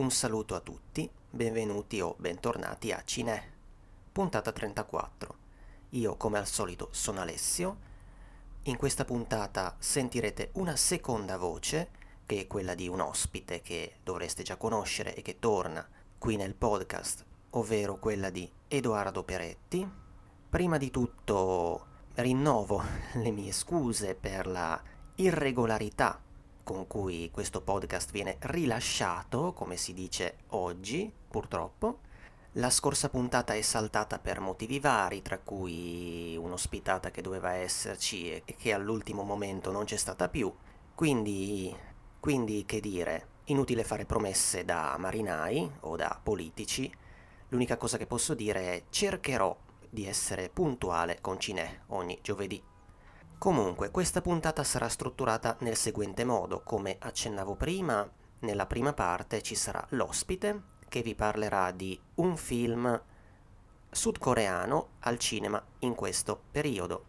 Un saluto a tutti, benvenuti o bentornati a Cine, puntata 34. Io come al solito sono Alessio. In questa puntata sentirete una seconda voce, che è quella di un ospite che dovreste già conoscere e che torna qui nel podcast, ovvero quella di Edoardo Peretti. Prima di tutto rinnovo le mie scuse per la irregolarità con cui questo podcast viene rilasciato, come si dice oggi, purtroppo. La scorsa puntata è saltata per motivi vari, tra cui un'ospitata che doveva esserci e che all'ultimo momento non c'è stata più. Quindi, quindi che dire, inutile fare promesse da marinai o da politici. L'unica cosa che posso dire è cercherò di essere puntuale con Cinè ogni giovedì. Comunque, questa puntata sarà strutturata nel seguente modo, come accennavo prima, nella prima parte ci sarà l'ospite che vi parlerà di un film sudcoreano al cinema in questo periodo.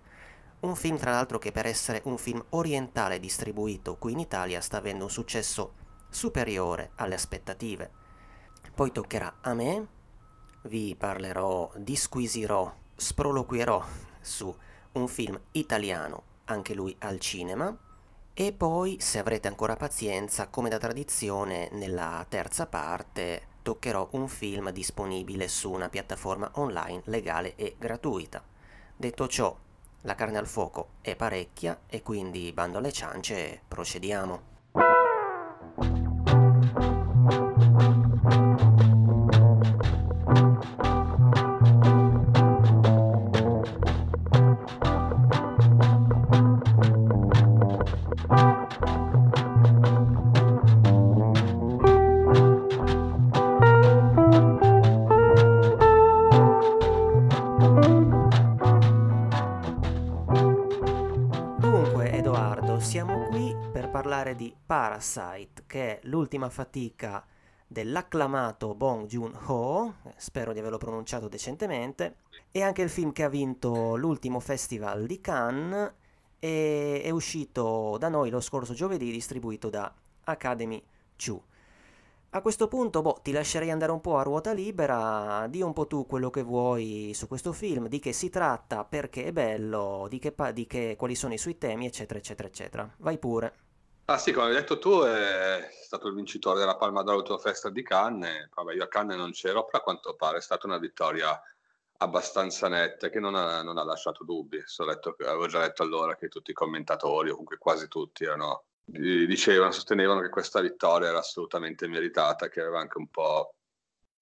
Un film tra l'altro che per essere un film orientale distribuito qui in Italia sta avendo un successo superiore alle aspettative. Poi toccherà a me, vi parlerò, disquisirò, sproloquierò su un film italiano, anche lui al cinema, e poi, se avrete ancora pazienza, come da tradizione, nella terza parte toccherò un film disponibile su una piattaforma online legale e gratuita. Detto ciò, la carne al fuoco è parecchia e quindi bando alle ciance procediamo. Parasite, che è l'ultima fatica dell'acclamato Bong Joon-ho, spero di averlo pronunciato decentemente, è anche il film che ha vinto l'ultimo festival di Cannes e è uscito da noi lo scorso giovedì, distribuito da Academy 2. A questo punto, boh, ti lascerei andare un po' a ruota libera, di un po' tu quello che vuoi su questo film, di che si tratta, perché è bello, di, che pa- di che, quali sono i suoi temi, eccetera, eccetera, eccetera. Vai pure. Ah sì, come hai detto tu, è stato il vincitore della Palma d'Auto Festival di Cannes. Vabbè, io a Cannes non c'ero, però a quanto pare è stata una vittoria abbastanza netta che non ha, non ha lasciato dubbi. So letto, avevo già letto allora che tutti i commentatori, o comunque quasi tutti, erano, dicevano, sostenevano che questa vittoria era assolutamente meritata, che aveva anche un po'...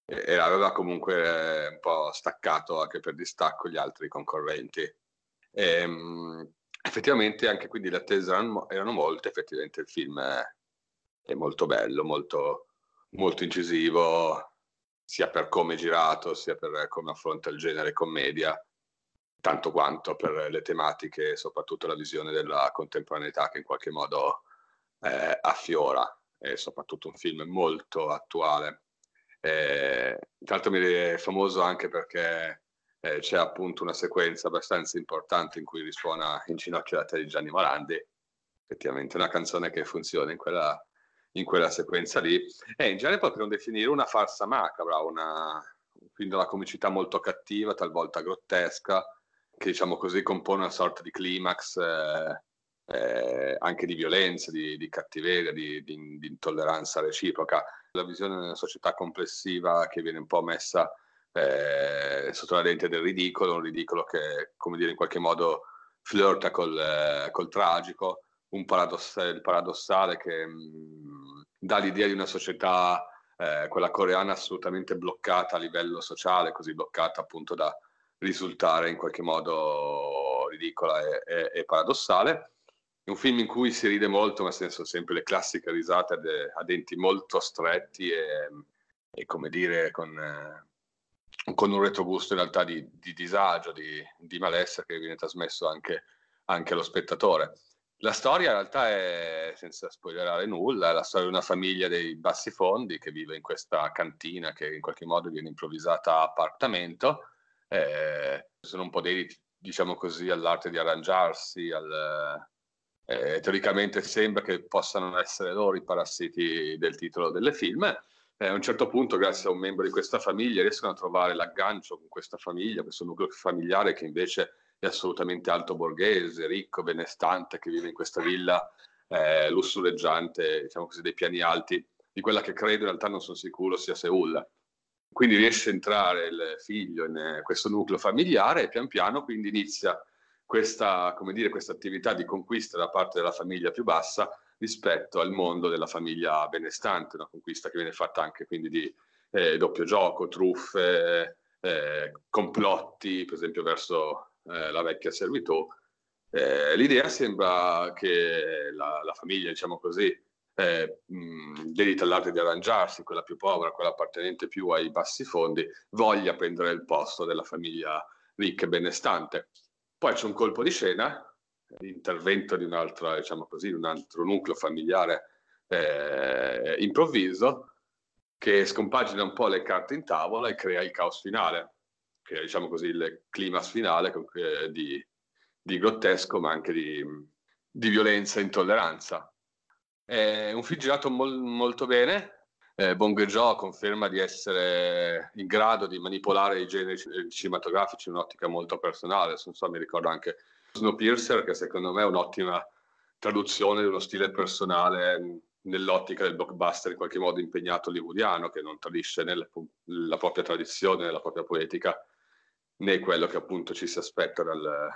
Era, aveva comunque un po' staccato anche per distacco gli altri concorrenti. E, ehm, effettivamente anche quindi le attese erano, molte, effettivamente il film è, molto bello, molto, molto incisivo, sia per come è girato, sia per come affronta il genere commedia, tanto quanto per le tematiche, soprattutto la visione della contemporaneità che in qualche modo eh, affiora, è soprattutto un film molto attuale. Eh, tra l'altro è famoso anche perché eh, c'è appunto una sequenza abbastanza importante in cui risuona In ginocchio la di Gianni Morandi, effettivamente una canzone che funziona in quella, in quella sequenza lì, e in genere potremmo definire una farsa macabra, una, quindi una comicità molto cattiva, talvolta grottesca, che diciamo così compone una sorta di climax eh, eh, anche di violenza, di, di cattiveria, di, di, di, intolleranza reciproca. La visione della società complessiva che viene un po' messa eh, sotto la lente del ridicolo, un ridicolo che, come dire, in qualche modo flirta col, eh, col tragico, un paradoss- paradossale che mh, mm, dà l'idea di una società, eh, quella coreana, assolutamente bloccata a livello sociale, così bloccata appunto da risultare in qualche modo ridicola e, e, e paradossale. Un film in cui si ride molto, ma senso sempre le classiche risate de- a denti molto stretti e, e come dire, con, eh, con un retrogusto in realtà di, di disagio, di, di, malessere che viene trasmesso anche, anche, allo spettatore. La storia in realtà è, senza spoilerare nulla, è la storia di una famiglia dei bassi fondi che vive in questa cantina che in qualche modo viene improvvisata appartamento. Eh, sono un po' dei, diciamo così, all'arte di arrangiarsi, al, eh, teoricamente sembra che possano essere loro i parassiti del titolo del film, eh, a un certo punto, grazie a un membro di questa famiglia, riescono a trovare l'aggancio con questa famiglia, questo nucleo familiare che invece è assolutamente alto borghese, ricco, benestante, che vive in questa villa eh, lussureggiante, diciamo così, dei piani alti, di quella che credo in realtà non sono sicuro sia Seul. Quindi riesce a entrare il figlio in eh, questo nucleo familiare e pian piano quindi inizia questa, dire, questa attività di conquista da parte della famiglia più bassa rispetto al mondo della famiglia benestante, una conquista che viene fatta anche quindi di eh, doppio gioco, truffe, eh, complotti, per esempio verso eh, la vecchia servitù. Eh, l'idea sembra che la, la famiglia, diciamo così, eh, dedita all'arte di arrangiarsi, quella più povera, quella appartenente più ai bassi fondi, voglia prendere il posto della famiglia ricca e benestante. Poi c'è un colpo di scena, l'intervento di un altro, diciamo così, un altro nucleo familiare eh, improvviso che scompagina un po' le carte in tavola e crea il caos finale, che è diciamo così il clima finale eh, di, di, grottesco ma anche di, di violenza e intolleranza. È un film girato mol, molto bene. Eh, Bong Joon conferma di essere in grado di manipolare i generi cinematografici in un'ottica molto personale. Non so, mi ricordo anche Snowpiercer, che secondo me è un'ottima traduzione di uno stile personale nell'ottica del blockbuster in qualche modo impegnato hollywoodiano, che non tradisce né la propria tradizione, né la propria poetica, né quello che appunto ci si aspetta dal,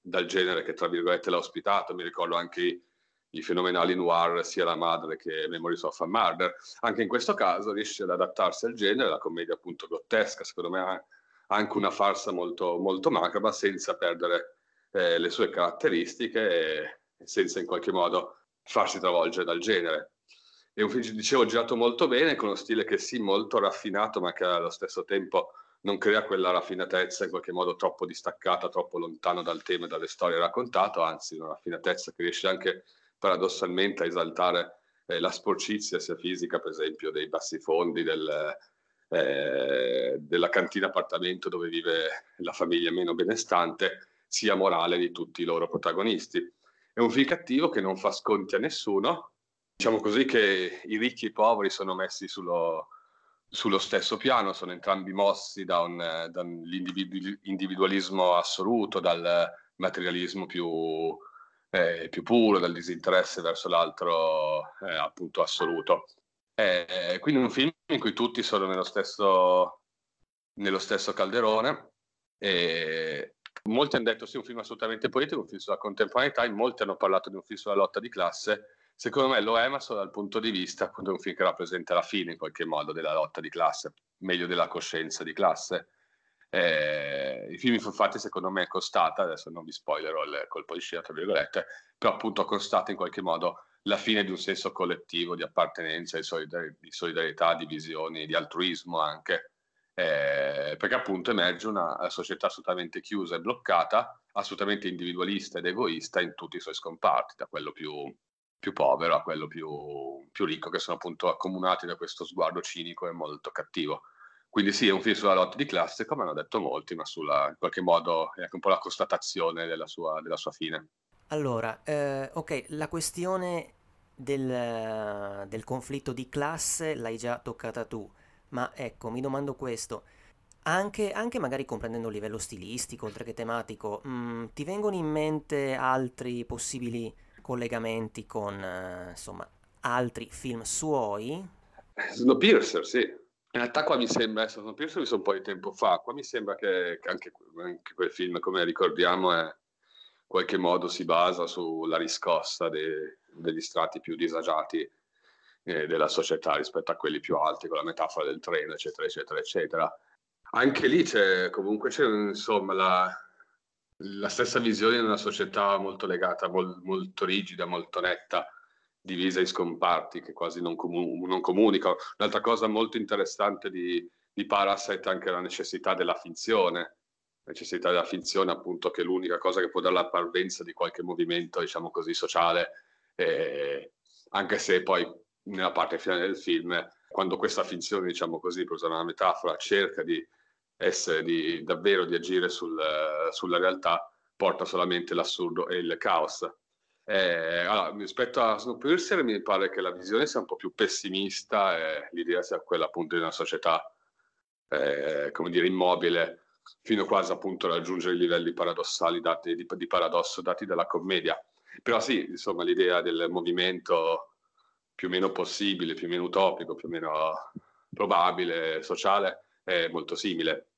dal genere che tra virgolette l'ha ospitato. Mi ricordo anche i fenomenali noir sia la madre che Memories of a Murder. Anche in questo caso riesce ad adattarsi al genere, la commedia appunto grottesca, secondo me anche una farsa molto, molto macabra senza perdere eh, le sue caratteristiche e, senza in qualche modo farsi travolgere dal genere. È un film, dicevo, girato molto bene, con uno stile che sì, molto raffinato, ma che allo stesso tempo non crea quella raffinatezza in qualche modo troppo distaccata, troppo lontano dal tema e dalle storie raccontate, anzi una raffinatezza che riesce anche paradossalmente a esaltare eh, la sporcizia sia fisica, per esempio, dei bassi fondi, del, eh, della cantina appartamento dove vive la famiglia meno benestante, sia morale di tutti i loro protagonisti. È un film cattivo che non fa sconti a nessuno, diciamo così che i ricchi e i poveri sono messi sullo, sullo stesso piano, sono entrambi mossi da un, dall'individualismo assoluto, dal materialismo più, eh, più puro, dal disinteresse verso l'altro eh, appunto assoluto. Eh, quindi un film in cui tutti sono nello stesso, nello stesso calderone. E molti hanno detto sì, un film assolutamente politico, un film sulla contemporaneità, in molti hanno parlato di un film sulla lotta di classe. Secondo me lo è, ma solo dal punto di vista appunto, di un film che rappresenta la fine in qualche modo della lotta di classe, meglio della coscienza di classe. Eh, I film infatti secondo me è costata, adesso non vi spoilerò il colpo di scena tra virgolette, però appunto costata in qualche modo la fine di un senso collettivo di appartenenza, di, solidar- di solidarietà, di visioni, di altruismo anche, eh, perché appunto emerge una società assolutamente chiusa e bloccata, assolutamente individualista ed egoista in tutti i suoi scomparti, da quello più, più povero a quello più, più ricco, che sono appunto accomunati da questo sguardo cinico e molto cattivo. Quindi sì, è un film sulla lotta di classe, come hanno detto molti, ma sulla, in qualche modo è anche un po' la constatazione della sua, della sua fine. Allora, eh, ok, la questione del, del conflitto di classe l'hai già toccata tu, ma ecco, mi domando questo. Anche, anche, magari comprendendo il livello stilistico, oltre che tematico, mh, mm, ti vengono in mente altri possibili collegamenti con, uh, insomma, altri film suoi? Snowpiercer, sì. In realtà qua mi sembra, adesso sono penso visto un po' di tempo fa, qua mi sembra che, che anche, anche, quel film, come ricordiamo, è, in qualche modo si basa sulla riscossa de, degli strati più disagiati eh, della società rispetto a quelli più alti, con la metafora del treno, eccetera, eccetera, eccetera. Anche lì c'è comunque c'è insomma la, la stessa visione di una società molto legata, mol, molto rigida, molto netta divisa in scomparti che quasi non, comu- non comunicano. Un'altra cosa molto interessante di, di Parasite è anche la necessità della finzione, necessità della finzione appunto che è l'unica cosa che può dare la parvenza di qualche movimento, diciamo così, sociale, eh, anche se poi nella parte finale del film, quando questa finzione, diciamo così, per usare una metafora, cerca di essere di, davvero di agire sul, sulla realtà, porta solamente l'assurdo e il caos Eh, allora, rispetto a Snowpiercer mi pare che la visione sia un po' più pessimista e l'idea sia quella appunto di una società, eh, come dire, immobile, fino quasi appunto a raggiungere i livelli paradossali dati, di, di paradosso dati dalla commedia. Però sì, insomma, l'idea del movimento più o meno possibile, più o meno utopico, più o meno probabile, sociale, è molto simile.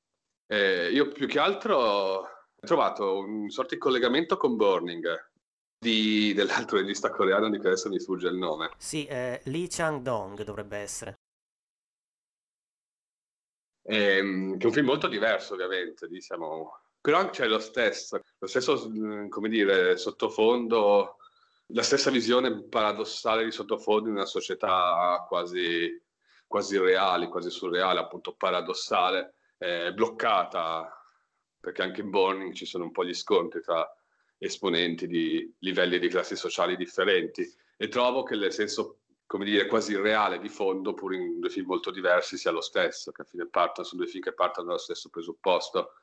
Eh, io più che altro ho trovato un sorta di collegamento con Burning, di, dell'altro regista coreano di cui adesso mi sfugge il nome. Sì, eh, Lee Chang-dong dovrebbe essere. Ehm, che è un film molto diverso ovviamente, diciamo. però c'è lo stesso, lo stesso, come dire, sottofondo, la stessa visione paradossale di sottofondo in una società quasi, quasi reale, quasi surreale, appunto paradossale, eh, bloccata, perché anche in Burning ci sono un po' gli scontri tra esponenti di livelli di classi sociali differenti. E trovo che nel senso come dire quasi reale di fondo pur in due film molto diversi sia lo stesso che a fine partono sono due film che partono dallo stesso presupposto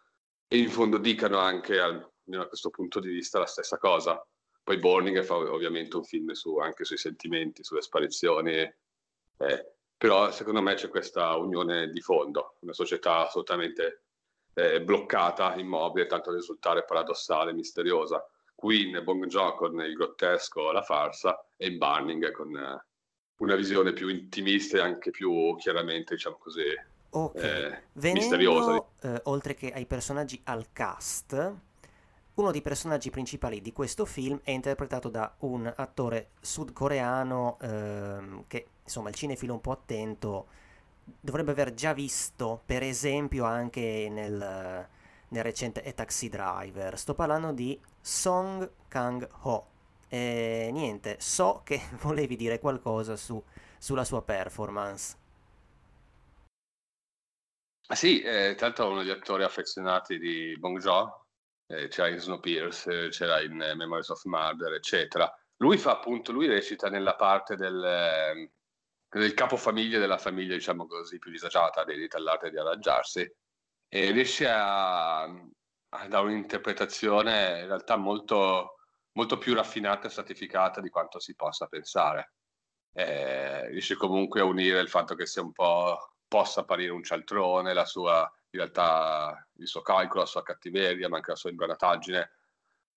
e in fondo dicano anche da questo punto di vista la stessa cosa poi Burning fa ovviamente un film su, anche sui sentimenti sulle sparizioni eh, però secondo me c'è questa unione di fondo una società assolutamente eh, bloccata, immobile, tanto da risultare paradossale, misteriosa. Qui in Bong Joon con il grottesco, la farsa, e in Burning con eh, una visione più intimista e anche più chiaramente, diciamo così, okay. eh, Venendo, misteriosa. Eh, oltre che ai personaggi al cast, uno dei personaggi principali di questo film è interpretato da un attore sudcoreano ehm, che, insomma, il cinefilo un po' attento dovrebbe aver già visto, per esempio, anche nel, nel recente E Taxi Driver. Sto parlando di Song Kang-ho. E niente, so che volevi dire qualcosa su, sulla sua performance. Ah sì, eh, tanto uno degli attori affezionati di Bong Joon, eh, c'era in Snowpiercer, c'era in eh, Memories of Murder, eccetera. Lui fa appunto, lui recita nella parte del, eh, del capofamiglia della famiglia, diciamo così, più disagiata, dedita all'arte di arrangiarsi, e riesce a, a dare un'interpretazione in realtà molto, molto più raffinata e stratificata di quanto si possa pensare. Eh, riesce comunque a unire il fatto che sia un po' possa apparire un cialtrone, la sua, in realtà il suo calcolo, la sua cattiveria, ma anche la sua imbranataggine.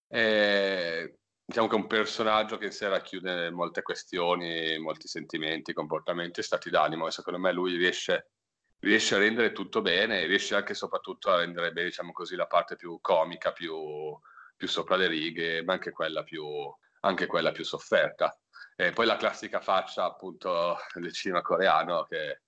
Eh, diciamo che è un personaggio che in sé racchiude molte questioni, molti sentimenti, comportamenti e stati d'animo e secondo me lui riesce, riesce a rendere tutto bene e riesce anche soprattutto a rendere bene, diciamo così, la parte più comica, più, più sopra le righe, ma anche quella più, anche quella più sofferta. E poi la classica faccia appunto del cinema coreano che,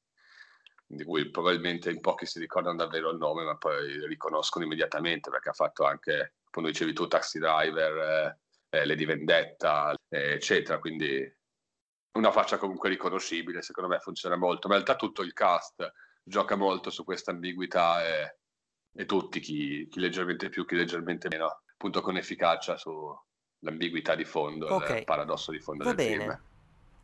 di cui probabilmente in pochi si ricordano davvero il nome, ma poi riconoscono immediatamente perché ha fatto anche, come dicevi tu, Taxi Driver, eh, eh, Lady Vendetta, eh, eccetera. Quindi una faccia comunque riconoscibile, secondo me funziona molto. Ma in realtà tutto il cast gioca molto su questa ambiguità e, e tutti, chi, chi, leggermente più, chi leggermente meno, appunto con efficacia sull'ambiguità di fondo, okay. il paradosso di fondo Va del bene. film.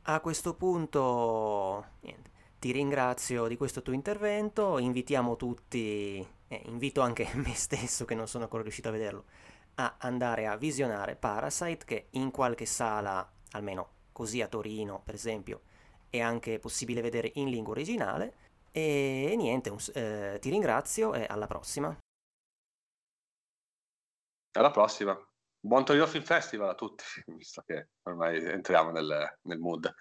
A questo punto, niente. Ti ringrazio di questo tuo intervento, invitiamo tutti, eh, invito anche me stesso che non sono ancora riuscito a vederlo, a andare a visionare Parasite che in qualche sala, almeno così a Torino per esempio, è anche possibile vedere in lingua originale. E niente, un, eh, ti ringrazio e alla prossima. Alla prossima. Buon Torino Film Festival a tutti, visto che ormai entriamo nel, nel mood.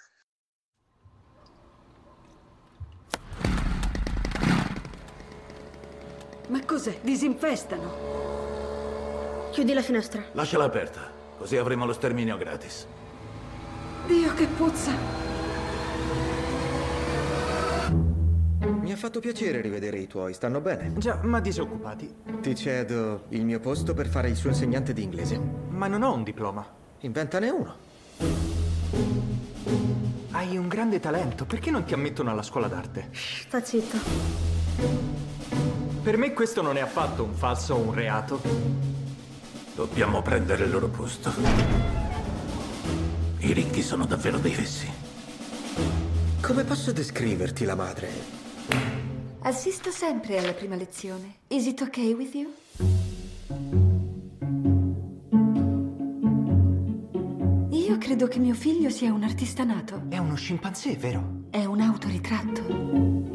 Ma cos'è? Disinfestano! Chiudi la finestra. Lasciala aperta, così avremo lo sterminio gratis. Dio, che puzza! Mi ha fatto piacere rivedere i tuoi, stanno bene? Già, ma disoccupati. Ti cedo il mio posto per fare il suo insegnante di inglese. Ma non ho un diploma. Inventane uno. Hai un grande talento, perché non ti ammettono alla scuola d'arte? Sta zitto. Per me questo non è affatto un falso o un reato. Dobbiamo prendere il loro posto. I ricchi sono davvero dei fessi. Come posso descriverti la madre? Assisto sempre alla prima lezione. Is it okay with you? credo che mio figlio sia un artista nato. È uno scimpanzé, vero? È un autoritratto.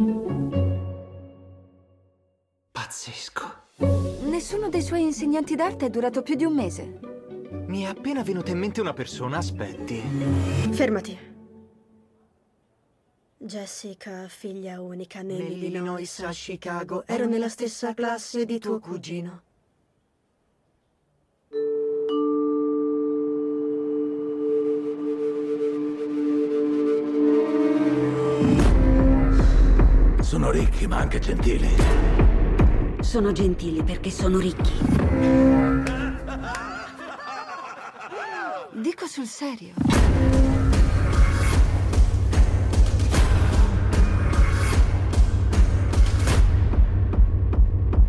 Nessuno dei suoi insegnanti d'arte è durato più di un mese. Mi è appena venuta in mente una persona, aspetti. Fermati. Jessica, figlia unica nell'Illinois a Chicago, ero nella stessa classe di tuo cugino. Sono ricchi, ma anche gentili. Sono gentili perché sono ricchi. Dico sul serio.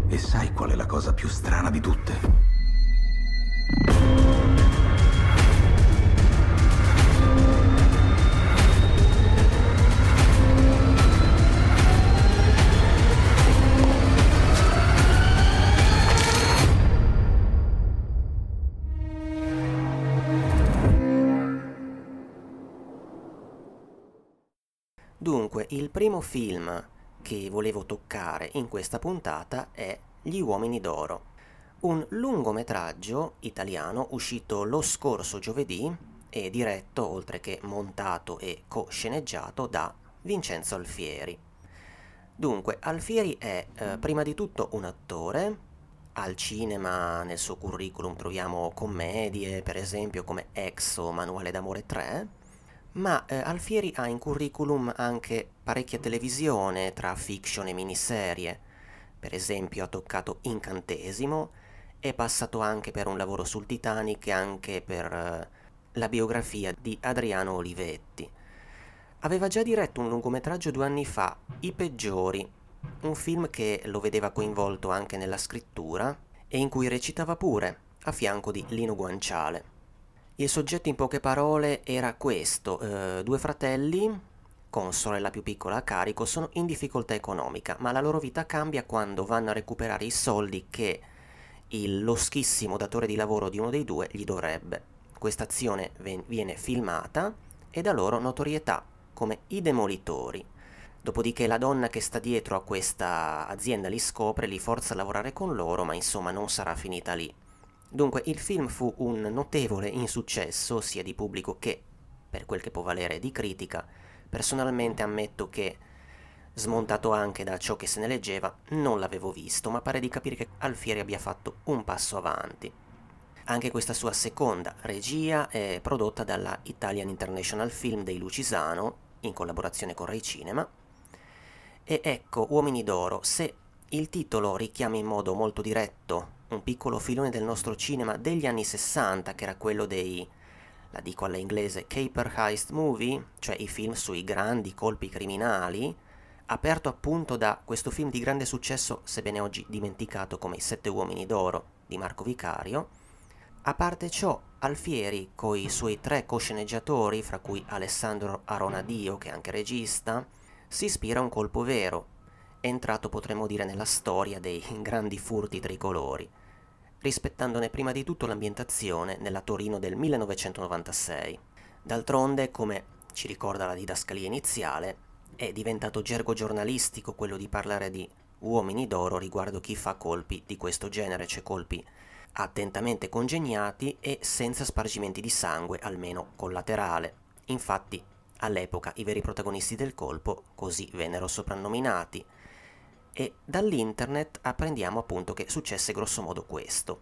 E sai qual è la cosa più strana di tutte? Primo film che volevo toccare in questa puntata è Gli uomini d'oro, un lungometraggio italiano uscito lo scorso giovedì e diretto, oltre che montato e co-sceneggiato da Vincenzo Alfieri. Dunque, Alfieri è eh, prima di tutto un attore, al cinema nel suo curriculum troviamo commedie, per esempio come Exo, Manuale d'amore 3, ma eh, Alfieri ha in curriculum anche parecchia televisione tra fiction e miniserie. Per esempio ha toccato Incantesimo, è passato anche per un lavoro sul Titanic e anche per eh, la biografia di Adriano Olivetti. Aveva già diretto un lungometraggio due anni fa, I peggiori, un film che lo vedeva coinvolto anche nella scrittura e in cui recitava pure, a fianco di Lino Guanciale. Il soggetto in poche parole era questo, eh, due fratelli con sorella più piccola a carico sono in difficoltà economica, ma la loro vita cambia quando vanno a recuperare i soldi che il loschissimo datore di lavoro di uno dei due gli dovrebbe. Questa azione ven- viene filmata e da loro notorietà come i demolitori. Dopodiché la donna che sta dietro a questa azienda li scopre, li forza a lavorare con loro, ma insomma non sarà finita lì. Dunque il film fu un notevole insuccesso sia di pubblico che, per quel che può valere, di critica. Personalmente ammetto che, smontato anche da ciò che se ne leggeva, non l'avevo visto, ma pare di capire che Alfieri abbia fatto un passo avanti. Anche questa sua seconda regia è prodotta dalla Italian International Film dei Lucisano, in collaborazione con Rai Cinema. E ecco, Uomini d'Oro, se il titolo richiama in modo molto diretto un piccolo filone del nostro cinema degli anni 60, che era quello dei, la dico alla inglese, Caper Heist Movie, cioè i film sui grandi colpi criminali, aperto appunto da questo film di grande successo, sebbene oggi dimenticato come I Sette Uomini d'Oro di Marco Vicario. A parte ciò, Alfieri, coi suoi tre cosceneggiatori, fra cui Alessandro Aronadio, che è anche regista, si ispira a un colpo vero, entrato potremmo dire nella storia dei grandi furti tricolori, rispettandone prima di tutto l'ambientazione nella Torino del 1996. D'altronde, come ci ricorda la didascalia iniziale, è diventato gergo giornalistico quello di parlare di uomini d'oro riguardo chi fa colpi di questo genere, cioè colpi attentamente congegnati e senza spargimenti di sangue, almeno collaterale. Infatti, all'epoca i veri protagonisti del colpo così vennero soprannominati, e dall'internet apprendiamo appunto che successe grossomodo questo.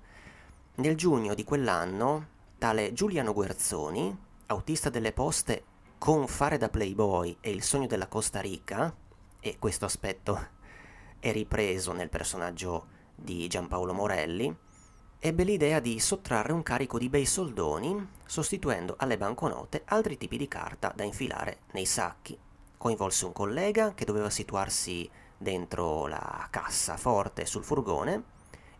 Nel giugno di quell'anno, tale Giuliano Guerzoni, autista delle poste con Fare da Playboy e Il sogno della Costa Rica, e questo aspetto è ripreso nel personaggio di Giampaolo Morelli, ebbe l'idea di sottrarre un carico di bei soldoni sostituendo alle banconote altri tipi di carta da infilare nei sacchi. Coinvolse un collega che doveva situarsi dentro la cassa forte sul furgone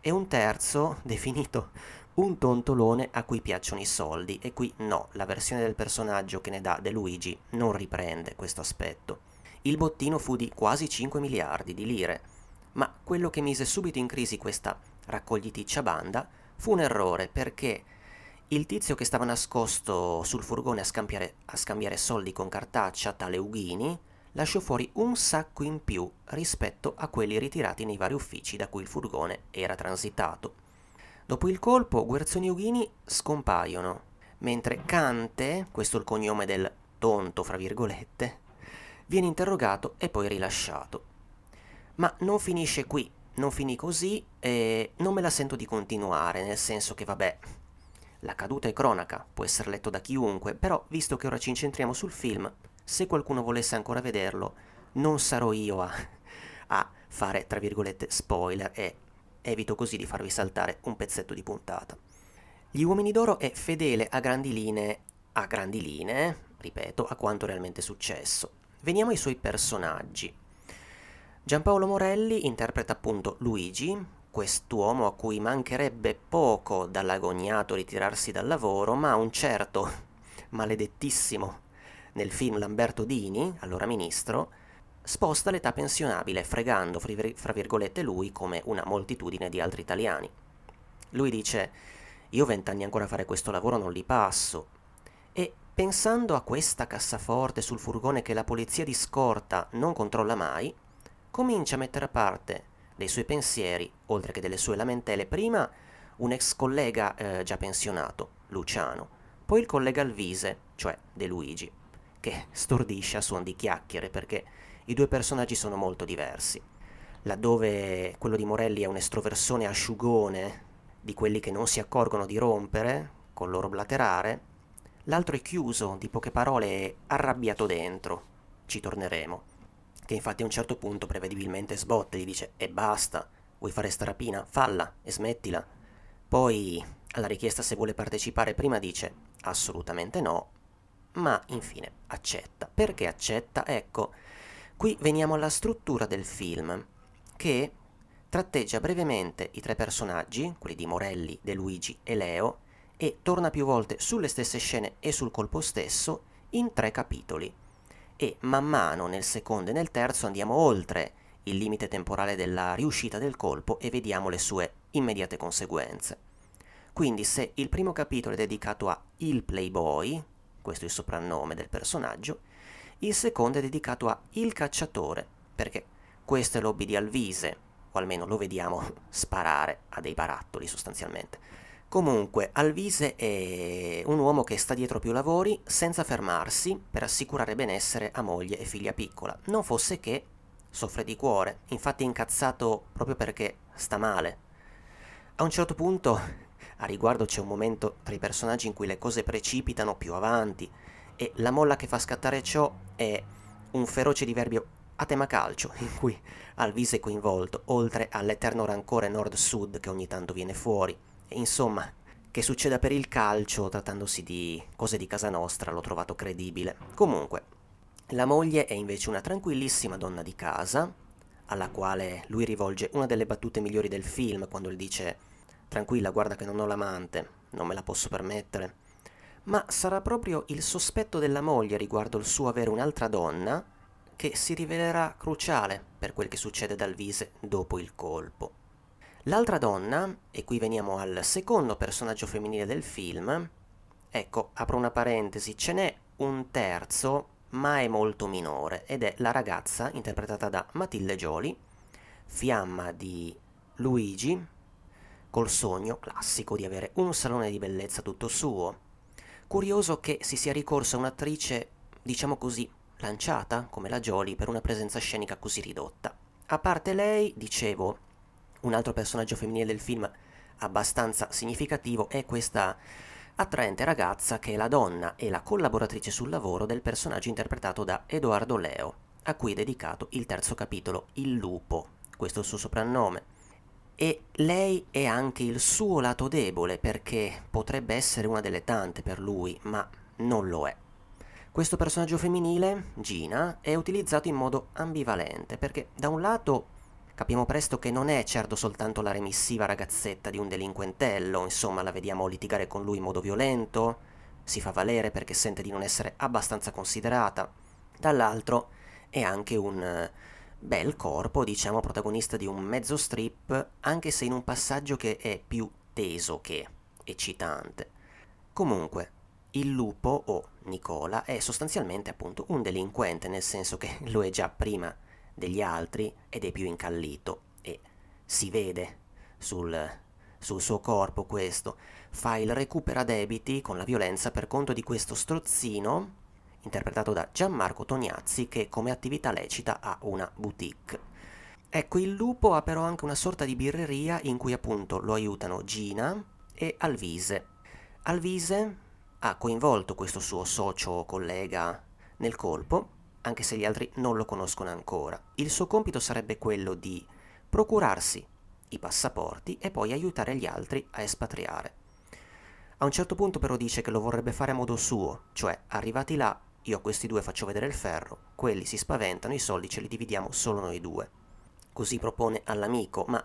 e un terzo definito un tontolone a cui piacciono i soldi e qui no, la versione del personaggio che ne dà De Luigi non riprende questo aspetto. Il bottino fu di quasi 5 miliardi di lire, ma quello che mise subito in crisi questa raccogliticcia banda fu un errore perché Il tizio che stava nascosto sul furgone a scambiare, a scambiare soldi con cartaccia, tale Ughini, lasciò fuori un sacco in più rispetto a quelli ritirati nei vari uffici da cui il furgone era transitato. Dopo il colpo, Guerzoni e Ughini scompaiono, mentre Cante, questo è il cognome del tonto, fra virgolette, viene interrogato e poi rilasciato. Ma non finisce qui, non finì così e non me la sento di continuare, nel senso che vabbè, la caduta è cronaca, può essere letto da chiunque, però visto che ora ci incentriamo sul film, se qualcuno volesse ancora vederlo, non sarò io a, a fare, tra virgolette, spoiler e evito così di farvi saltare un pezzetto di puntata. Gli Uomini d'Oro è fedele a grandi linee, a grandi linee, ripeto, a quanto realmente è successo. Veniamo ai suoi personaggi. Giampaolo Morelli interpreta appunto Luigi, quest'uomo a cui mancherebbe poco dall'agognato ritirarsi dal lavoro, ma un certo maledettissimo nel film Lamberto Dini, allora ministro, sposta l'età pensionabile, fregando, fra virgolette, lui come una moltitudine di altri italiani. Lui dice, io vent'anni ancora a fare questo lavoro non li passo. E pensando a questa cassaforte sul furgone che la polizia di scorta non controlla mai, comincia a mettere a parte dei suoi pensieri, oltre che delle sue lamentele, prima un ex collega eh, già pensionato, Luciano, poi il collega Alvise, cioè De Luigi, che stordisce a suon di chiacchiere perché i due personaggi sono molto diversi. Laddove quello di Morelli è un estroversone asciugone, di quelli che non si accorgono di rompere, col loro blaterare, l'altro è chiuso, di poche parole e arrabbiato dentro. Ci torneremo che infatti a un certo punto prevedibilmente sbotte e gli dice e basta, vuoi fare sta rapina? Falla e smettila. Poi alla richiesta se vuole partecipare prima dice assolutamente no, ma infine accetta. Perché accetta? Ecco, qui veniamo alla struttura del film, che tratteggia brevemente i tre personaggi, quelli di Morelli, De Luigi e Leo, e torna più volte sulle stesse scene e sul colpo stesso in tre capitoli e man mano nel secondo e nel terzo andiamo oltre il limite temporale della riuscita del colpo e vediamo le sue immediate conseguenze. Quindi se il primo capitolo è dedicato a il Playboy, questo è il soprannome del personaggio, il secondo è dedicato a il cacciatore, perché questo è l'hobby di Alvise, o almeno lo vediamo sparare a dei barattoli sostanzialmente. Comunque, Alvise è un uomo che sta dietro più lavori senza fermarsi per assicurare benessere a moglie e figlia piccola. Non fosse che soffre di cuore, infatti è incazzato proprio perché sta male. A un certo punto, a riguardo c'è un momento tra i personaggi in cui le cose precipitano più avanti e la molla che fa scattare ciò è un feroce diverbio a tema calcio, in cui Alvise è coinvolto, oltre all'eterno rancore nord-sud che ogni tanto viene fuori. Insomma, che succeda per il calcio trattandosi di cose di casa nostra l'ho trovato credibile. Comunque, la moglie è invece una tranquillissima donna di casa, alla quale lui rivolge una delle battute migliori del film quando gli dice tranquilla guarda che non ho l'amante, non me la posso permettere. Ma sarà proprio il sospetto della moglie riguardo il suo avere un'altra donna che si rivelerà cruciale per quel che succede dal Vise dopo il colpo. L'altra donna, e qui veniamo al secondo personaggio femminile del film, ecco, apro una parentesi, ce n'è un terzo, ma è molto minore, ed è la ragazza interpretata da Matilde Gioli, fiamma di Luigi, col sogno classico di avere un salone di bellezza tutto suo. Curioso che si sia ricorso a un'attrice, diciamo così, lanciata come la Gioli per una presenza scenica così ridotta. A parte lei, dicevo, un altro personaggio femminile del film abbastanza significativo è questa attraente ragazza che è la donna e la collaboratrice sul lavoro del personaggio interpretato da Edoardo Leo, a cui è dedicato il terzo capitolo, Il lupo, questo è il suo soprannome. E lei è anche il suo lato debole perché potrebbe essere una delle tante per lui, ma non lo è. Questo personaggio femminile, Gina, è utilizzato in modo ambivalente perché da un lato Capiamo presto che non è certo soltanto la remissiva ragazzetta di un delinquentello, insomma la vediamo litigare con lui in modo violento, si fa valere perché sente di non essere abbastanza considerata. Dall'altro è anche un bel corpo, diciamo protagonista di un mezzo strip, anche se in un passaggio che è più teso che eccitante. Comunque, il lupo o Nicola è sostanzialmente appunto un delinquente, nel senso che lo è già prima degli altri ed è più incallito e si vede sul, sul suo corpo questo. Fa il recupera debiti con la violenza per conto di questo strozzino, interpretato da Gianmarco Tognazzi, che come attività lecita ha una boutique. Ecco, il lupo ha però anche una sorta di birreria in cui appunto lo aiutano Gina e Alvise. Alvise ha coinvolto questo suo socio collega nel colpo, anche se gli altri non lo conoscono ancora. Il suo compito sarebbe quello di procurarsi i passaporti e poi aiutare gli altri a espatriare. A un certo punto però dice che lo vorrebbe fare a modo suo, cioè arrivati là io a questi due faccio vedere il ferro, quelli si spaventano, i soldi ce li dividiamo solo noi due. Così propone all'amico, ma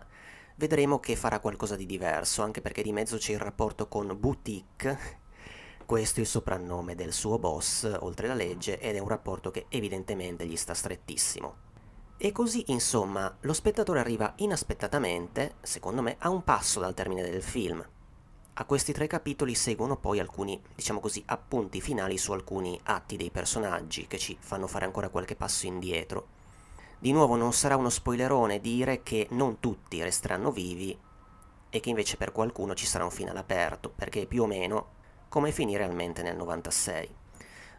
vedremo che farà qualcosa di diverso, anche perché di mezzo c'è il rapporto con Boutique, questo è il soprannome del suo boss, oltre la legge, ed è un rapporto che evidentemente gli sta strettissimo. E così, insomma, lo spettatore arriva inaspettatamente, secondo me, a un passo dal termine del film. A questi tre capitoli seguono poi alcuni, diciamo così, appunti finali su alcuni atti dei personaggi che ci fanno fare ancora qualche passo indietro. Di nuovo non sarà uno spoilerone dire che non tutti resteranno vivi e che invece per qualcuno ci sarà un finale aperto, perché più o meno come finì realmente nel 96.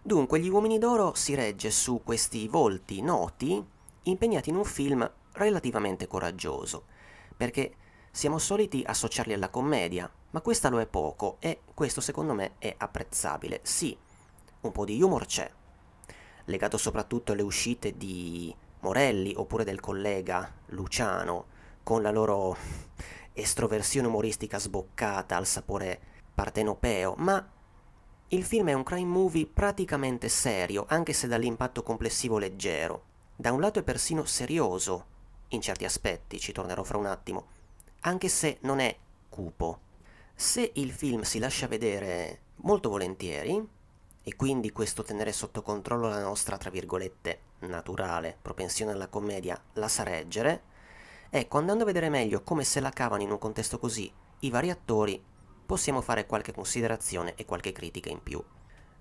Dunque, Gli Uomini d'Oro si regge su questi volti noti impegnati in un film relativamente coraggioso, perché siamo soliti associarli alla commedia, ma questa lo è poco e questo secondo me è apprezzabile. Sì, un po' di humor c'è, legato soprattutto alle uscite di Morelli oppure del collega Luciano, con la loro estroversione umoristica sboccata al sapore partenopeo, ma il film è un crime movie praticamente serio, anche se dall'impatto complessivo leggero. Da un lato è persino serioso, in certi aspetti, ci tornerò fra un attimo, anche se non è cupo. Se il film si lascia vedere molto volentieri, e quindi questo tenere sotto controllo la nostra, tra virgolette, naturale propensione alla commedia la sa reggere, ecco, andando a vedere meglio come se la cavano in un contesto così i vari attori, possiamo fare qualche considerazione e qualche critica in più.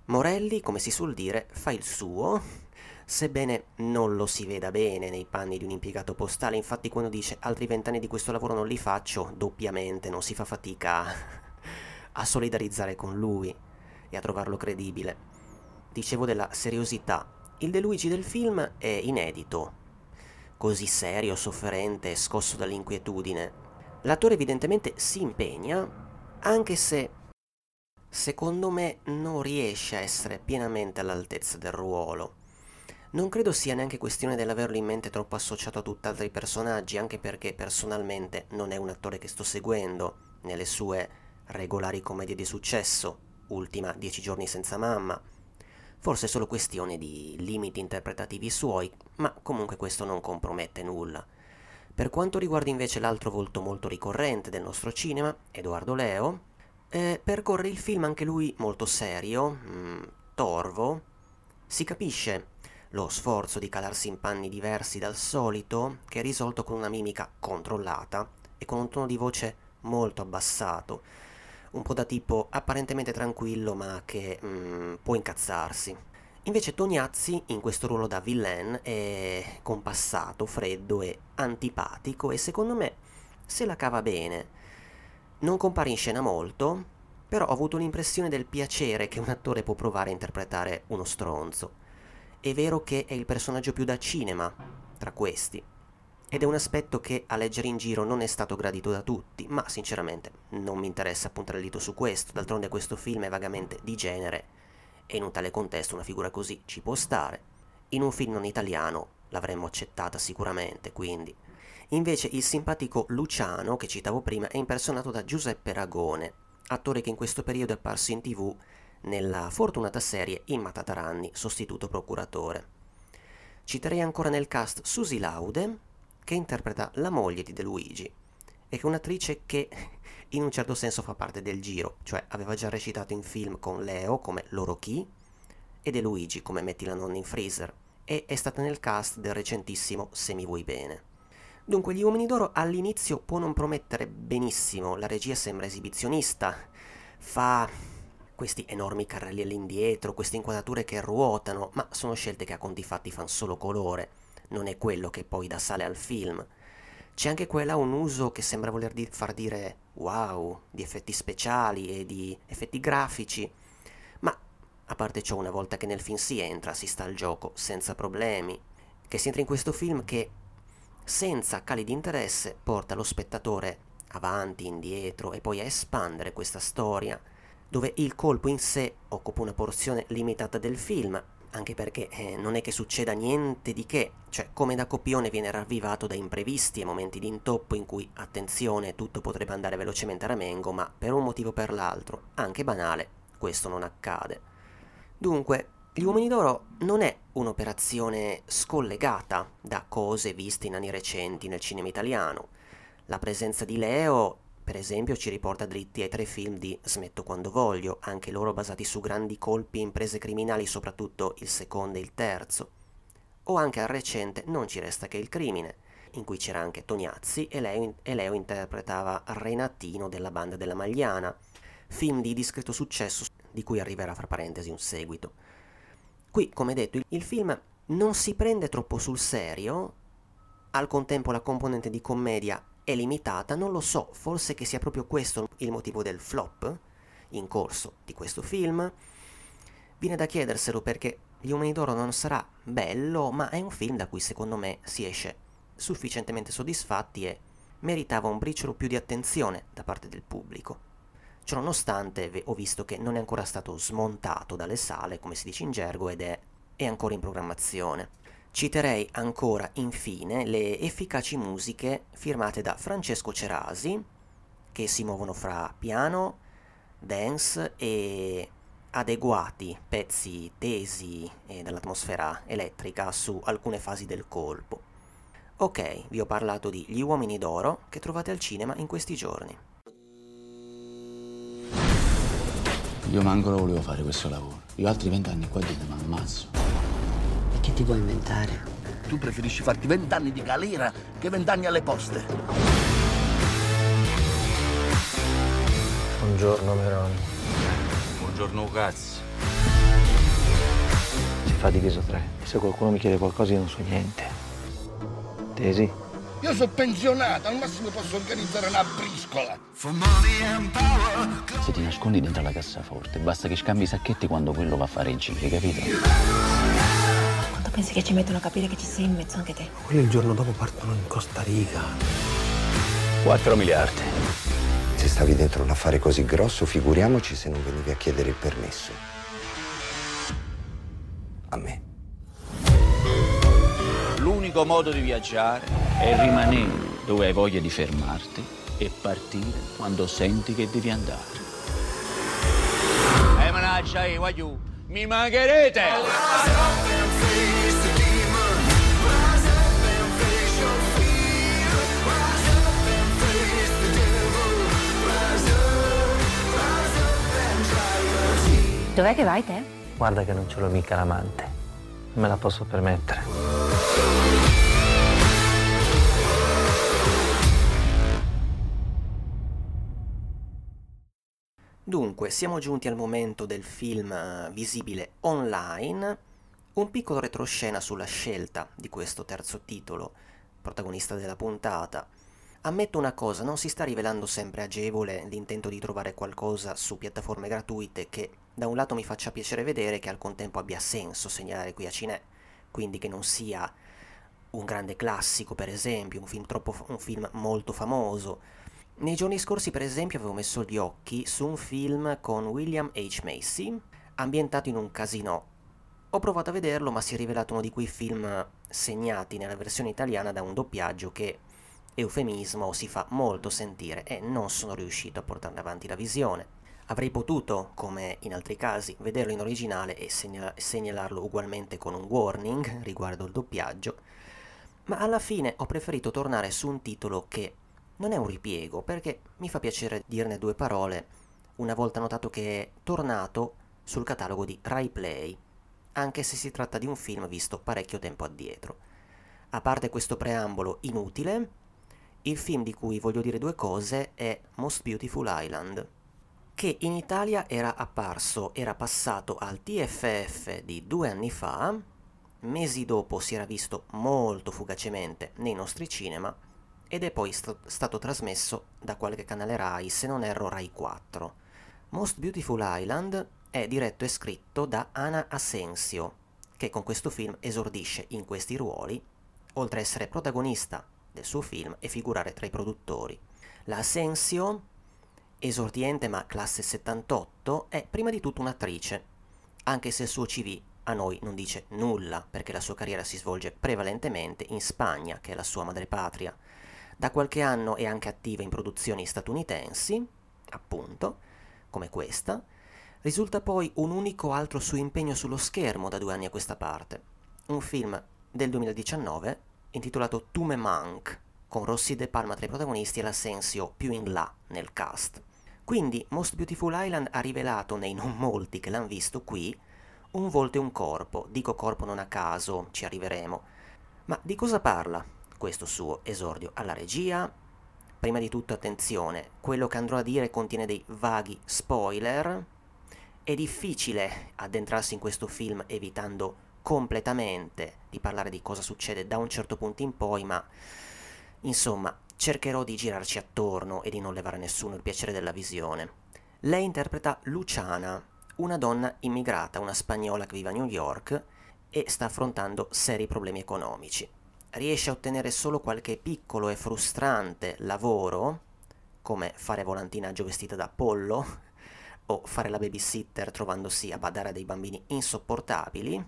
Morelli, come si suol dire, fa il suo, sebbene non lo si veda bene nei panni di un impiegato postale, infatti quando dice altri vent'anni di questo lavoro non li faccio, doppiamente non si fa fatica a solidarizzare con lui e a trovarlo credibile. Dicevo della seriosità. Il De Luigi del film è inedito, così serio, sofferente, scosso dall'inquietudine. L'attore evidentemente si impegna, anche se secondo me non riesce a essere pienamente all'altezza del ruolo. Non credo sia neanche questione dell'averlo in mente troppo associato a tutt'altri personaggi, anche perché personalmente non è un attore che sto seguendo nelle sue regolari commedie di successo, ultima Dieci giorni senza mamma. Forse è solo questione di limiti interpretativi suoi, ma comunque questo non compromette nulla. Per quanto riguarda invece l'altro volto molto ricorrente del nostro cinema, Edoardo Leo, eh, percorre il film anche lui molto serio, mh, mm, torvo. Si capisce lo sforzo di calarsi in panni diversi dal solito, che è risolto con una mimica controllata e con un tono di voce molto abbassato, un po' da tipo apparentemente tranquillo ma che mm, può incazzarsi. Invece Tognazzi in questo ruolo da villain è compassato, freddo e antipatico e secondo me se la cava bene. Non compare in scena molto, però ho avuto l'impressione del piacere che un attore può provare a interpretare uno stronzo. È vero che è il personaggio più da cinema tra questi, ed è un aspetto che a leggere in giro non è stato gradito da tutti, ma sinceramente non mi interessa puntare il dito su questo, d'altronde questo film è vagamente di genere e in un tale contesto una figura così ci può stare. In un film non italiano l'avremmo accettata sicuramente, quindi. Invece il simpatico Luciano, che citavo prima, è impersonato da Giuseppe Ragone, attore che in questo periodo è apparso in tv nella fortunata serie In Matataranni, sostituto procuratore. Citerei ancora nel cast Susi Laude, che interpreta la moglie di De Luigi, e che è un'attrice che in un certo senso fa parte del giro, cioè aveva già recitato in film con Leo come Loro Chi e De Luigi come Metti la nonna in freezer e è stata nel cast del recentissimo Se mi vuoi bene. Dunque, Gli Uomini d'Oro all'inizio può non promettere benissimo, la regia sembra esibizionista, fa questi enormi carrelli all'indietro, queste inquadrature che ruotano, ma sono scelte che a conti fatti fanno solo colore, non è quello che poi dà sale al film. C'è anche quella un uso che sembra voler di- far dire wow, di effetti speciali e di effetti grafici, ma a parte ciò una volta che nel film si entra si sta al gioco senza problemi, che si entra in questo film che senza cali di interesse porta lo spettatore avanti, indietro e poi a espandere questa storia, dove il colpo in sé occupa una porzione limitata del film, anche perché eh, non è che succeda niente di che, cioè come da copione viene ravvivato da imprevisti e momenti di intoppo in cui, attenzione, tutto potrebbe andare velocemente a ramengo, ma per un motivo o per l'altro, anche banale, questo non accade. Dunque, Gli Uomini d'Oro non è un'operazione scollegata da cose viste in anni recenti nel cinema italiano. La presenza di Leo, per esempio, ci riporta dritti ai tre film di Smetto quando voglio, anche loro basati su grandi colpi e imprese criminali, soprattutto il secondo e il terzo. O anche al recente Non ci resta che il crimine, in cui c'era anche Tognazzi e Leo, e Leo interpretava Renatino della banda della Magliana, film di discreto successo di cui arriverà fra parentesi un seguito. Qui, come detto, il, il film non si prende troppo sul serio, al contempo la componente di commedia è limitata, non lo so, forse che sia proprio questo il motivo del flop in corso di questo film. Viene da chiederselo perché Gli Uomini d'Oro non sarà bello, ma è un film da cui secondo me si esce sufficientemente soddisfatti e meritava un briciolo più di attenzione da parte del pubblico. Ciononostante ho visto che non è ancora stato smontato dalle sale, come si dice in gergo, ed è, è ancora in programmazione. Citerei ancora infine le efficaci musiche firmate da Francesco Cerasi, che si muovono fra piano, dance e adeguati pezzi tesi dall'atmosfera elettrica su alcune fasi del colpo. Ok, vi ho parlato di Gli uomini d'oro che trovate al cinema in questi giorni. Io manco lo volevo fare questo lavoro. Io altri vent'anni qua dentro mi ammazzo. Che ti vuoi inventare? Tu preferisci farti vent'anni di galera che vent'anni alle poste. Buongiorno, Meroni. Buongiorno, cazzo. Si fa diviso tre. E se qualcuno mi chiede qualcosa io non so niente. Tesi? Io sono pensionato, al massimo posso organizzare una briscola. Se ti nascondi dentro la cassaforte, basta che scambi i sacchetti quando quello va a fare il giro, capito? Pensi che ci mettono a capire che ci sei in mezzo anche te? Quelli il giorno dopo partono in Costa Rica. 4 miliardi. Se stavi dentro un affare così grosso, figuriamoci se non venivi a chiedere il permesso. A me. L'unico modo di viaggiare è rimanere dove hai voglia di fermarti e partire quando senti che devi andare. E manaccia, io voglio, mi mancherete! Dov'è che vai te? Guarda che non ce l'ho mica l'amante. Non me la posso permettere. Dunque, siamo giunti al momento del film eh, visibile online. Un piccolo retroscena sulla scelta di questo terzo titolo, protagonista della puntata. Ammetto una cosa, non si sta rivelando sempre agevole l'intento di trovare qualcosa su piattaforme gratuite che da un lato mi faccia piacere vedere che al contempo abbia senso segnalare qui a Cinè, quindi che non sia un grande classico per esempio, un film, troppo, un film molto famoso. Nei giorni scorsi per esempio avevo messo gli occhi su un film con William H. Macy, ambientato in un casino. Ho provato a vederlo ma si è rivelato uno di quei film segnati nella versione italiana da un doppiaggio che eufemismo si fa molto sentire e non sono riuscito a portarne avanti la visione. Avrei potuto, come in altri casi, vederlo in originale e segnala- segnalarlo ugualmente con un warning riguardo il doppiaggio, ma alla fine ho preferito tornare su un titolo che non è un ripiego, perché mi fa piacere dirne due parole una volta notato che è tornato sul catalogo di Rai Play, anche se si tratta di un film visto parecchio tempo addietro. A parte questo preambolo inutile, il film di cui voglio dire due cose è Most Beautiful Island. che in Italia era apparso, era passato al TFF di due anni fa, mesi dopo si era visto molto fugacemente nei nostri cinema ed è poi st- stato trasmesso da qualche canale Rai, se non erro Rai 4. Most Beautiful Island è diretto e scritto da Ana Asensio, che con questo film esordisce in questi ruoli, oltre a essere protagonista del suo film e figurare tra i produttori. La Asensio, esordiente ma classe 78, è prima di tutto un'attrice, anche se il suo CV a noi non dice nulla, perché la sua carriera si svolge prevalentemente in Spagna, che è la sua madrepatria. Da qualche anno è anche attiva in produzioni statunitensi, appunto, come questa. Risulta poi un unico altro suo impegno sullo schermo da due anni a questa parte, un film del 2019 intitolato Tu manque, con Rossi De Palma tra i protagonisti e l'Assensio più in là nel cast. Quindi Most Beautiful Island ha rivelato nei non molti che l'hanno visto qui un volto e un corpo, dico corpo non a caso, ci arriveremo. Ma di cosa parla questo suo esordio alla regia? Prima di tutto attenzione, quello che andrò a dire contiene dei vaghi spoiler. È difficile addentrarsi in questo film evitando completamente di parlare di cosa succede da un certo punto in poi, ma insomma cercherò di girarci attorno e di non levare a nessuno il piacere della visione. Lei interpreta Luciana, una donna immigrata, una spagnola che vive a New York e sta affrontando seri problemi economici. Riesce a ottenere solo qualche piccolo e frustrante lavoro, come fare volantinaggio vestita da pollo o fare la babysitter trovandosi a badare a dei bambini insopportabili,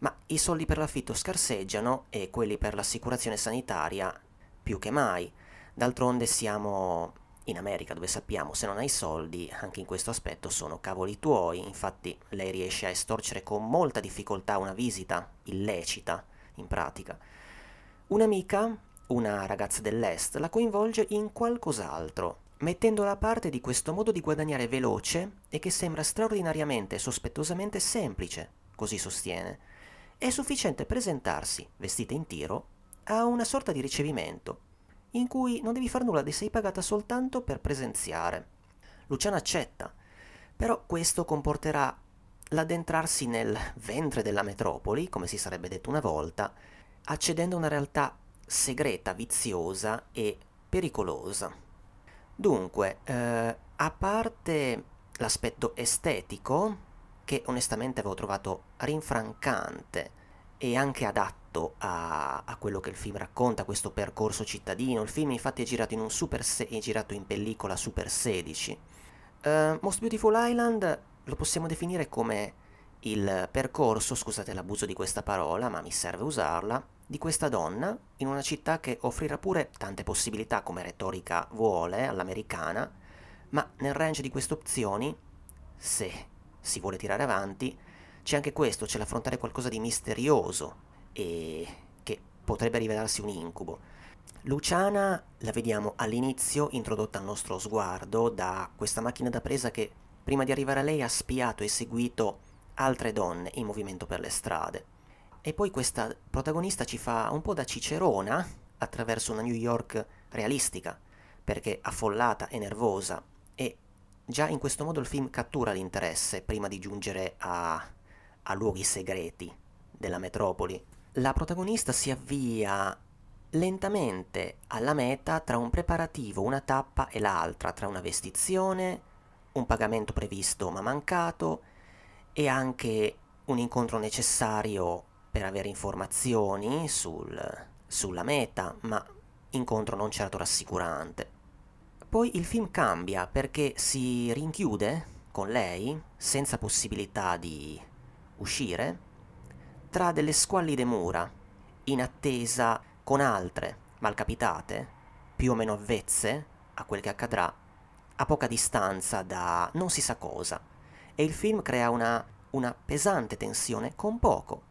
ma i soldi per l'affitto scarseggiano e quelli per l'assicurazione sanitaria più che mai. D'altronde siamo in America dove sappiamo se non hai soldi, anche in questo aspetto sono cavoli tuoi, infatti lei riesce a estorcere con molta difficoltà una visita illecita, in pratica. Un'amica, una ragazza dell'Est, la coinvolge in qualcos'altro, mettendola a parte di questo modo di guadagnare veloce e che sembra straordinariamente e sospettosamente semplice, così sostiene. È sufficiente presentarsi, vestita in tiro, a una sorta di ricevimento, in cui non devi far nulla e sei pagata soltanto per presenziare. Luciana accetta, però questo comporterà l'addentrarsi nel ventre della metropoli, come si sarebbe detto una volta, accedendo a una realtà segreta, viziosa e pericolosa. Dunque, eh, a parte l'aspetto estetico, che onestamente avevo trovato rinfrancante e anche adatto a, a, quello che il film racconta, questo percorso cittadino. Il film infatti è girato in, se- è girato in pellicola Super 16. Uh, eh, Most Beautiful Island lo possiamo definire come il percorso, scusate l'abuso di questa parola, ma mi serve usarla, di questa donna in una città che offrirà pure tante possibilità come retorica vuole all'americana, ma nel range di queste opzioni, se si vuole tirare avanti, c'è anche questo, c'è l'affrontare qualcosa di misterioso e che potrebbe rivelarsi un incubo. Luciana la vediamo all'inizio introdotta al nostro sguardo da questa macchina da presa che prima di arrivare a lei ha spiato e seguito altre donne in movimento per le strade. E poi questa protagonista ci fa un po' da cicerona attraverso una New York realistica, perché affollata e nervosa e Già in questo modo il film cattura l'interesse prima di giungere a, a luoghi segreti della metropoli. La protagonista si avvia lentamente alla meta tra un preparativo, una tappa e l'altra, tra una vestizione, un pagamento previsto ma mancato e anche un incontro necessario per avere informazioni sul, sulla meta, ma incontro non certo rassicurante. Poi il film cambia perché si rinchiude con lei, senza possibilità di uscire, tra delle squallide mura, in attesa con altre malcapitate, più o meno avvezze a quel che accadrà, a poca distanza da non si sa cosa. E il film crea una, una pesante tensione con poco,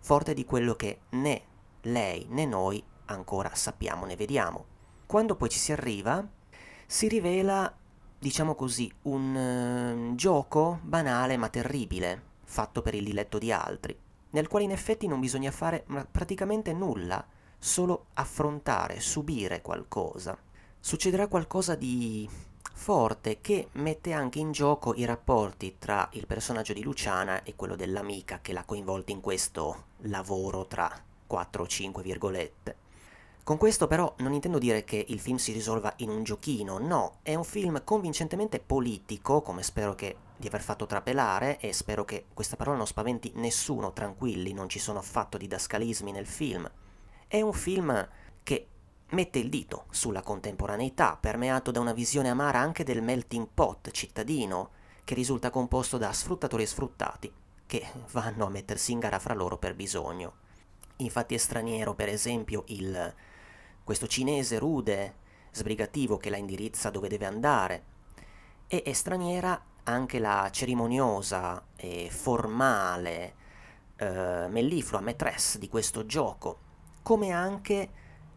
forte di quello che né lei né noi ancora sappiamo né vediamo. Quando poi ci si arriva, si rivela, diciamo così, un uh, gioco banale ma terribile, fatto per il diletto di altri, nel quale in effetti non bisogna fare praticamente nulla, solo affrontare, subire qualcosa. Succederà qualcosa di forte che mette anche in gioco i rapporti tra il personaggio di Luciana e quello dell'amica che l'ha coinvolta in questo lavoro tra 4 o 5 virgolette. Con questo però non intendo dire che il film si risolva in un giochino, no, è un film convincentemente politico, come spero che di aver fatto trapelare e spero che questa parola non spaventi nessuno, tranquilli, non ci sono affatto didascalismi nel film. È un film che mette il dito sulla contemporaneità, permeato da una visione amara anche del melting pot cittadino, che risulta composto da sfruttatori e sfruttati, che vanno a mettersi in gara fra loro per bisogno. Infatti è straniero, per esempio, il questo cinese rude, sbrigativo che la indirizza dove deve andare, e è straniera anche la cerimoniosa e formale eh, melliflua maîtresse di questo gioco, come anche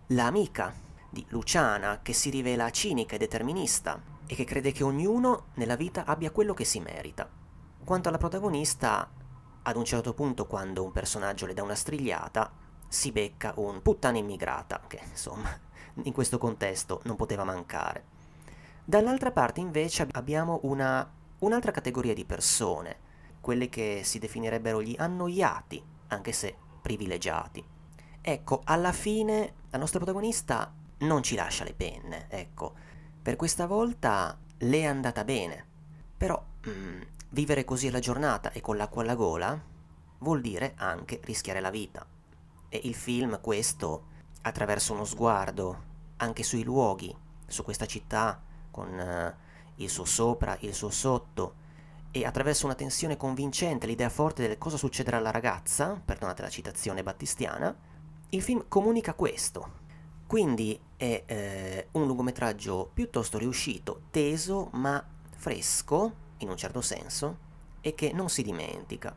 l'amica di Luciana che si rivela cinica e determinista e che crede che ognuno nella vita abbia quello che si merita. Quanto alla protagonista, ad un certo punto quando un personaggio le dà una strigliata, si becca un puttana immigrata, che insomma in questo contesto non poteva mancare. Dall'altra parte invece abbiamo una, un'altra categoria di persone, quelle che si definirebbero gli annoiati, anche se privilegiati. Ecco, alla fine la nostra protagonista non ci lascia le penne, ecco. Per questa volta le è andata bene, però mm, vivere così alla giornata e con l'acqua alla gola vuol dire anche rischiare la vita. E il film questo, attraverso uno sguardo anche sui luoghi, su questa città, con uh, il suo sopra, il suo sotto, e attraverso una tensione convincente, l'idea forte del cosa succederà alla ragazza, perdonate la citazione battistiana, il film comunica questo. Quindi è eh, un lungometraggio piuttosto riuscito, teso ma fresco, in un certo senso, e che non si dimentica.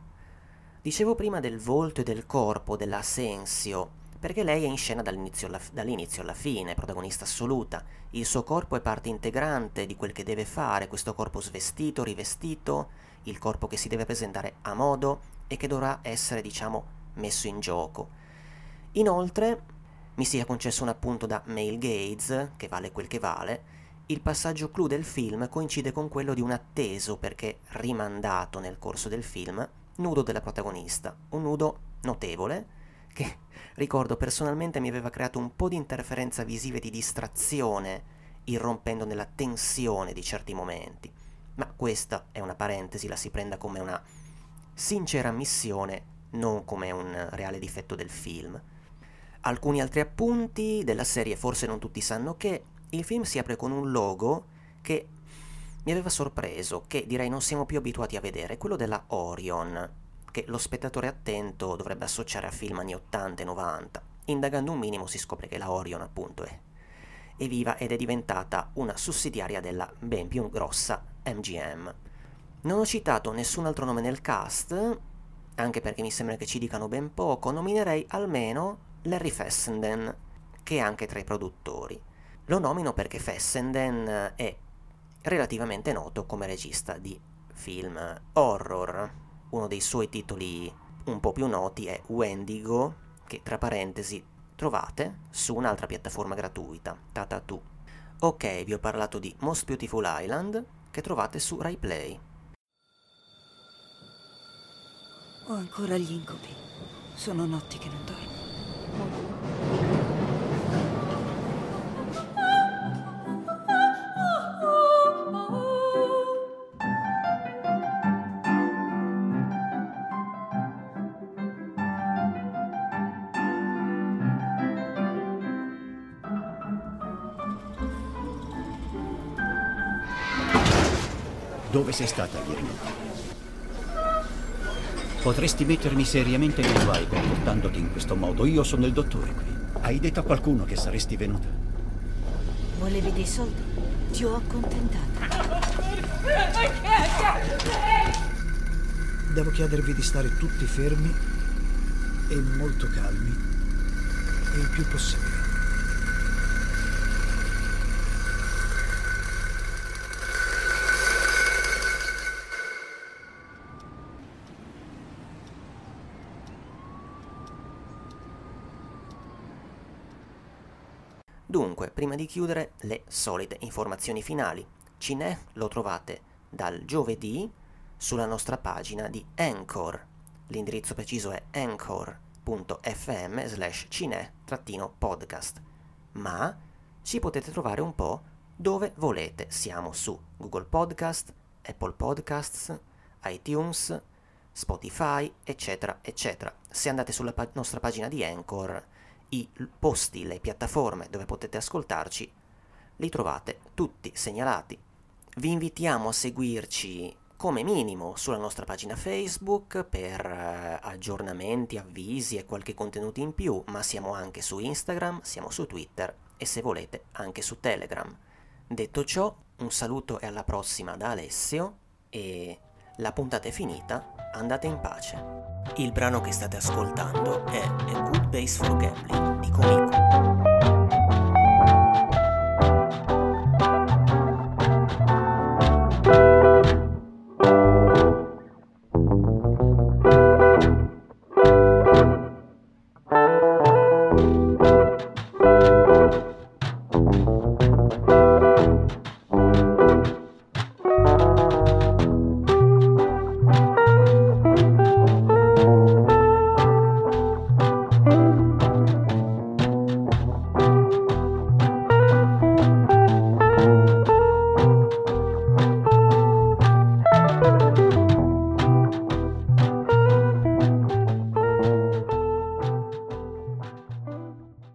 Dicevo prima del volto e del corpo della Sensio, perché lei è in scena dall'inizio alla, dall'inizio alla fine, protagonista assoluta. Il suo corpo è parte integrante di quel che deve fare, questo corpo svestito, rivestito, il corpo che si deve presentare a modo e che dovrà essere, diciamo, messo in gioco. Inoltre, mi sia concesso un appunto da Male Gates, che vale quel che vale, il passaggio clou del film coincide con quello di un atteso perché rimandato nel corso del film nudo della protagonista, un nudo notevole che ricordo personalmente mi aveva creato un po' di interferenza visiva e di distrazione, irrompendo nella tensione di certi momenti. Ma questa è una parentesi, la si prenda come una sincera ammissione, non come un reale difetto del film. Alcuni altri appunti della serie, forse non tutti sanno che il film si apre con un logo che mi aveva sorpreso, che direi non siamo più abituati a vedere, quello della Orion, che lo spettatore attento dovrebbe associare a film anni 80 e 90. Indagando un minimo si scopre che la Orion appunto è, è viva ed è diventata una sussidiaria della ben più grossa MGM. Non ho citato nessun altro nome nel cast, anche perché mi sembra che ci dicano ben poco, nominerei almeno Larry Fessenden, che è anche tra i produttori. Lo nomino perché Fessenden è relativamente noto come regista di film horror. Uno dei suoi titoli un po' più noti è Wendigo, che tra parentesi trovate su un'altra piattaforma gratuita, Tatatu. Ok, vi ho parlato di Most Beautiful Island, che trovate su RaiPlay. Ho ancora gli incubi. Sono notti che non dormo. Dove sei stata ieri notte? Potresti mettermi seriamente nei guai comportandoti in questo modo. Io sono il dottore qui. Hai detto a qualcuno che saresti venuta? Volevi dei soldi? Ti ho accontentata. Devo chiedervi di stare tutti fermi e molto calmi il più possibile. Dunque, prima di chiudere, le solite informazioni finali. Cinè lo trovate dal giovedì sulla nostra pagina di Anchor. L'indirizzo preciso è anchor.fm slash cinè-podcast. Ma ci potete trovare un po' dove volete. Siamo su Google Podcast, Apple Podcasts, iTunes, Spotify, eccetera, eccetera. Se andate sulla pa- nostra pagina di Anchor, i posti, le piattaforme dove potete ascoltarci, li trovate tutti segnalati. Vi invitiamo a seguirci come minimo sulla nostra pagina Facebook per eh, aggiornamenti, avvisi e qualche contenuto in più, ma siamo anche su Instagram, siamo su Twitter e se volete anche su Telegram. Detto ciò, un saluto e alla prossima da Alessio e la puntata è finita, andate in pace. Il brano che state ascoltando è A Good Base for Gambling di Comico.